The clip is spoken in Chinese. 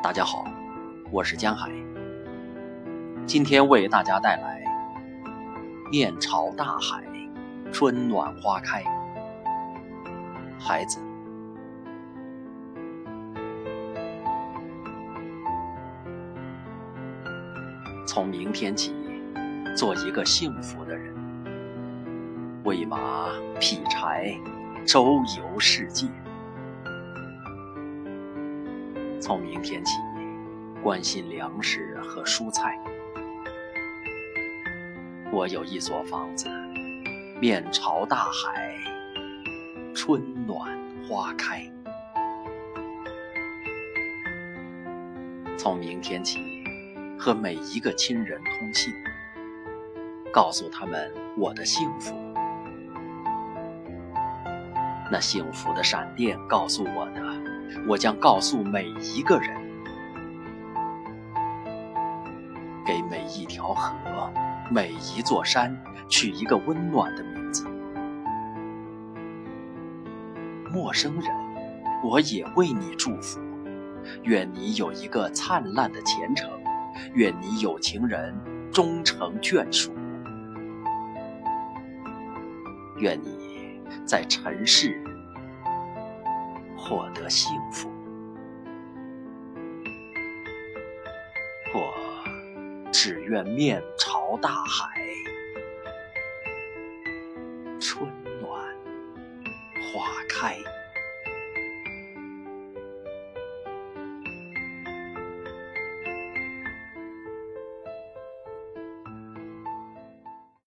大家好，我是江海，今天为大家带来《面朝大海，春暖花开》。孩子，从明天起，做一个幸福的人，喂马、劈柴、周游世界。从明天起，关心粮食和蔬菜。我有一所房子，面朝大海，春暖花开。从明天起，和每一个亲人通信，告诉他们我的幸福。那幸福的闪电告诉我的。我将告诉每一个人，给每一条河、每一座山取一个温暖的名字。陌生人，我也为你祝福，愿你有一个灿烂的前程，愿你有情人终成眷属，愿你在尘世。获得幸福，我只愿面朝大海，春暖花开。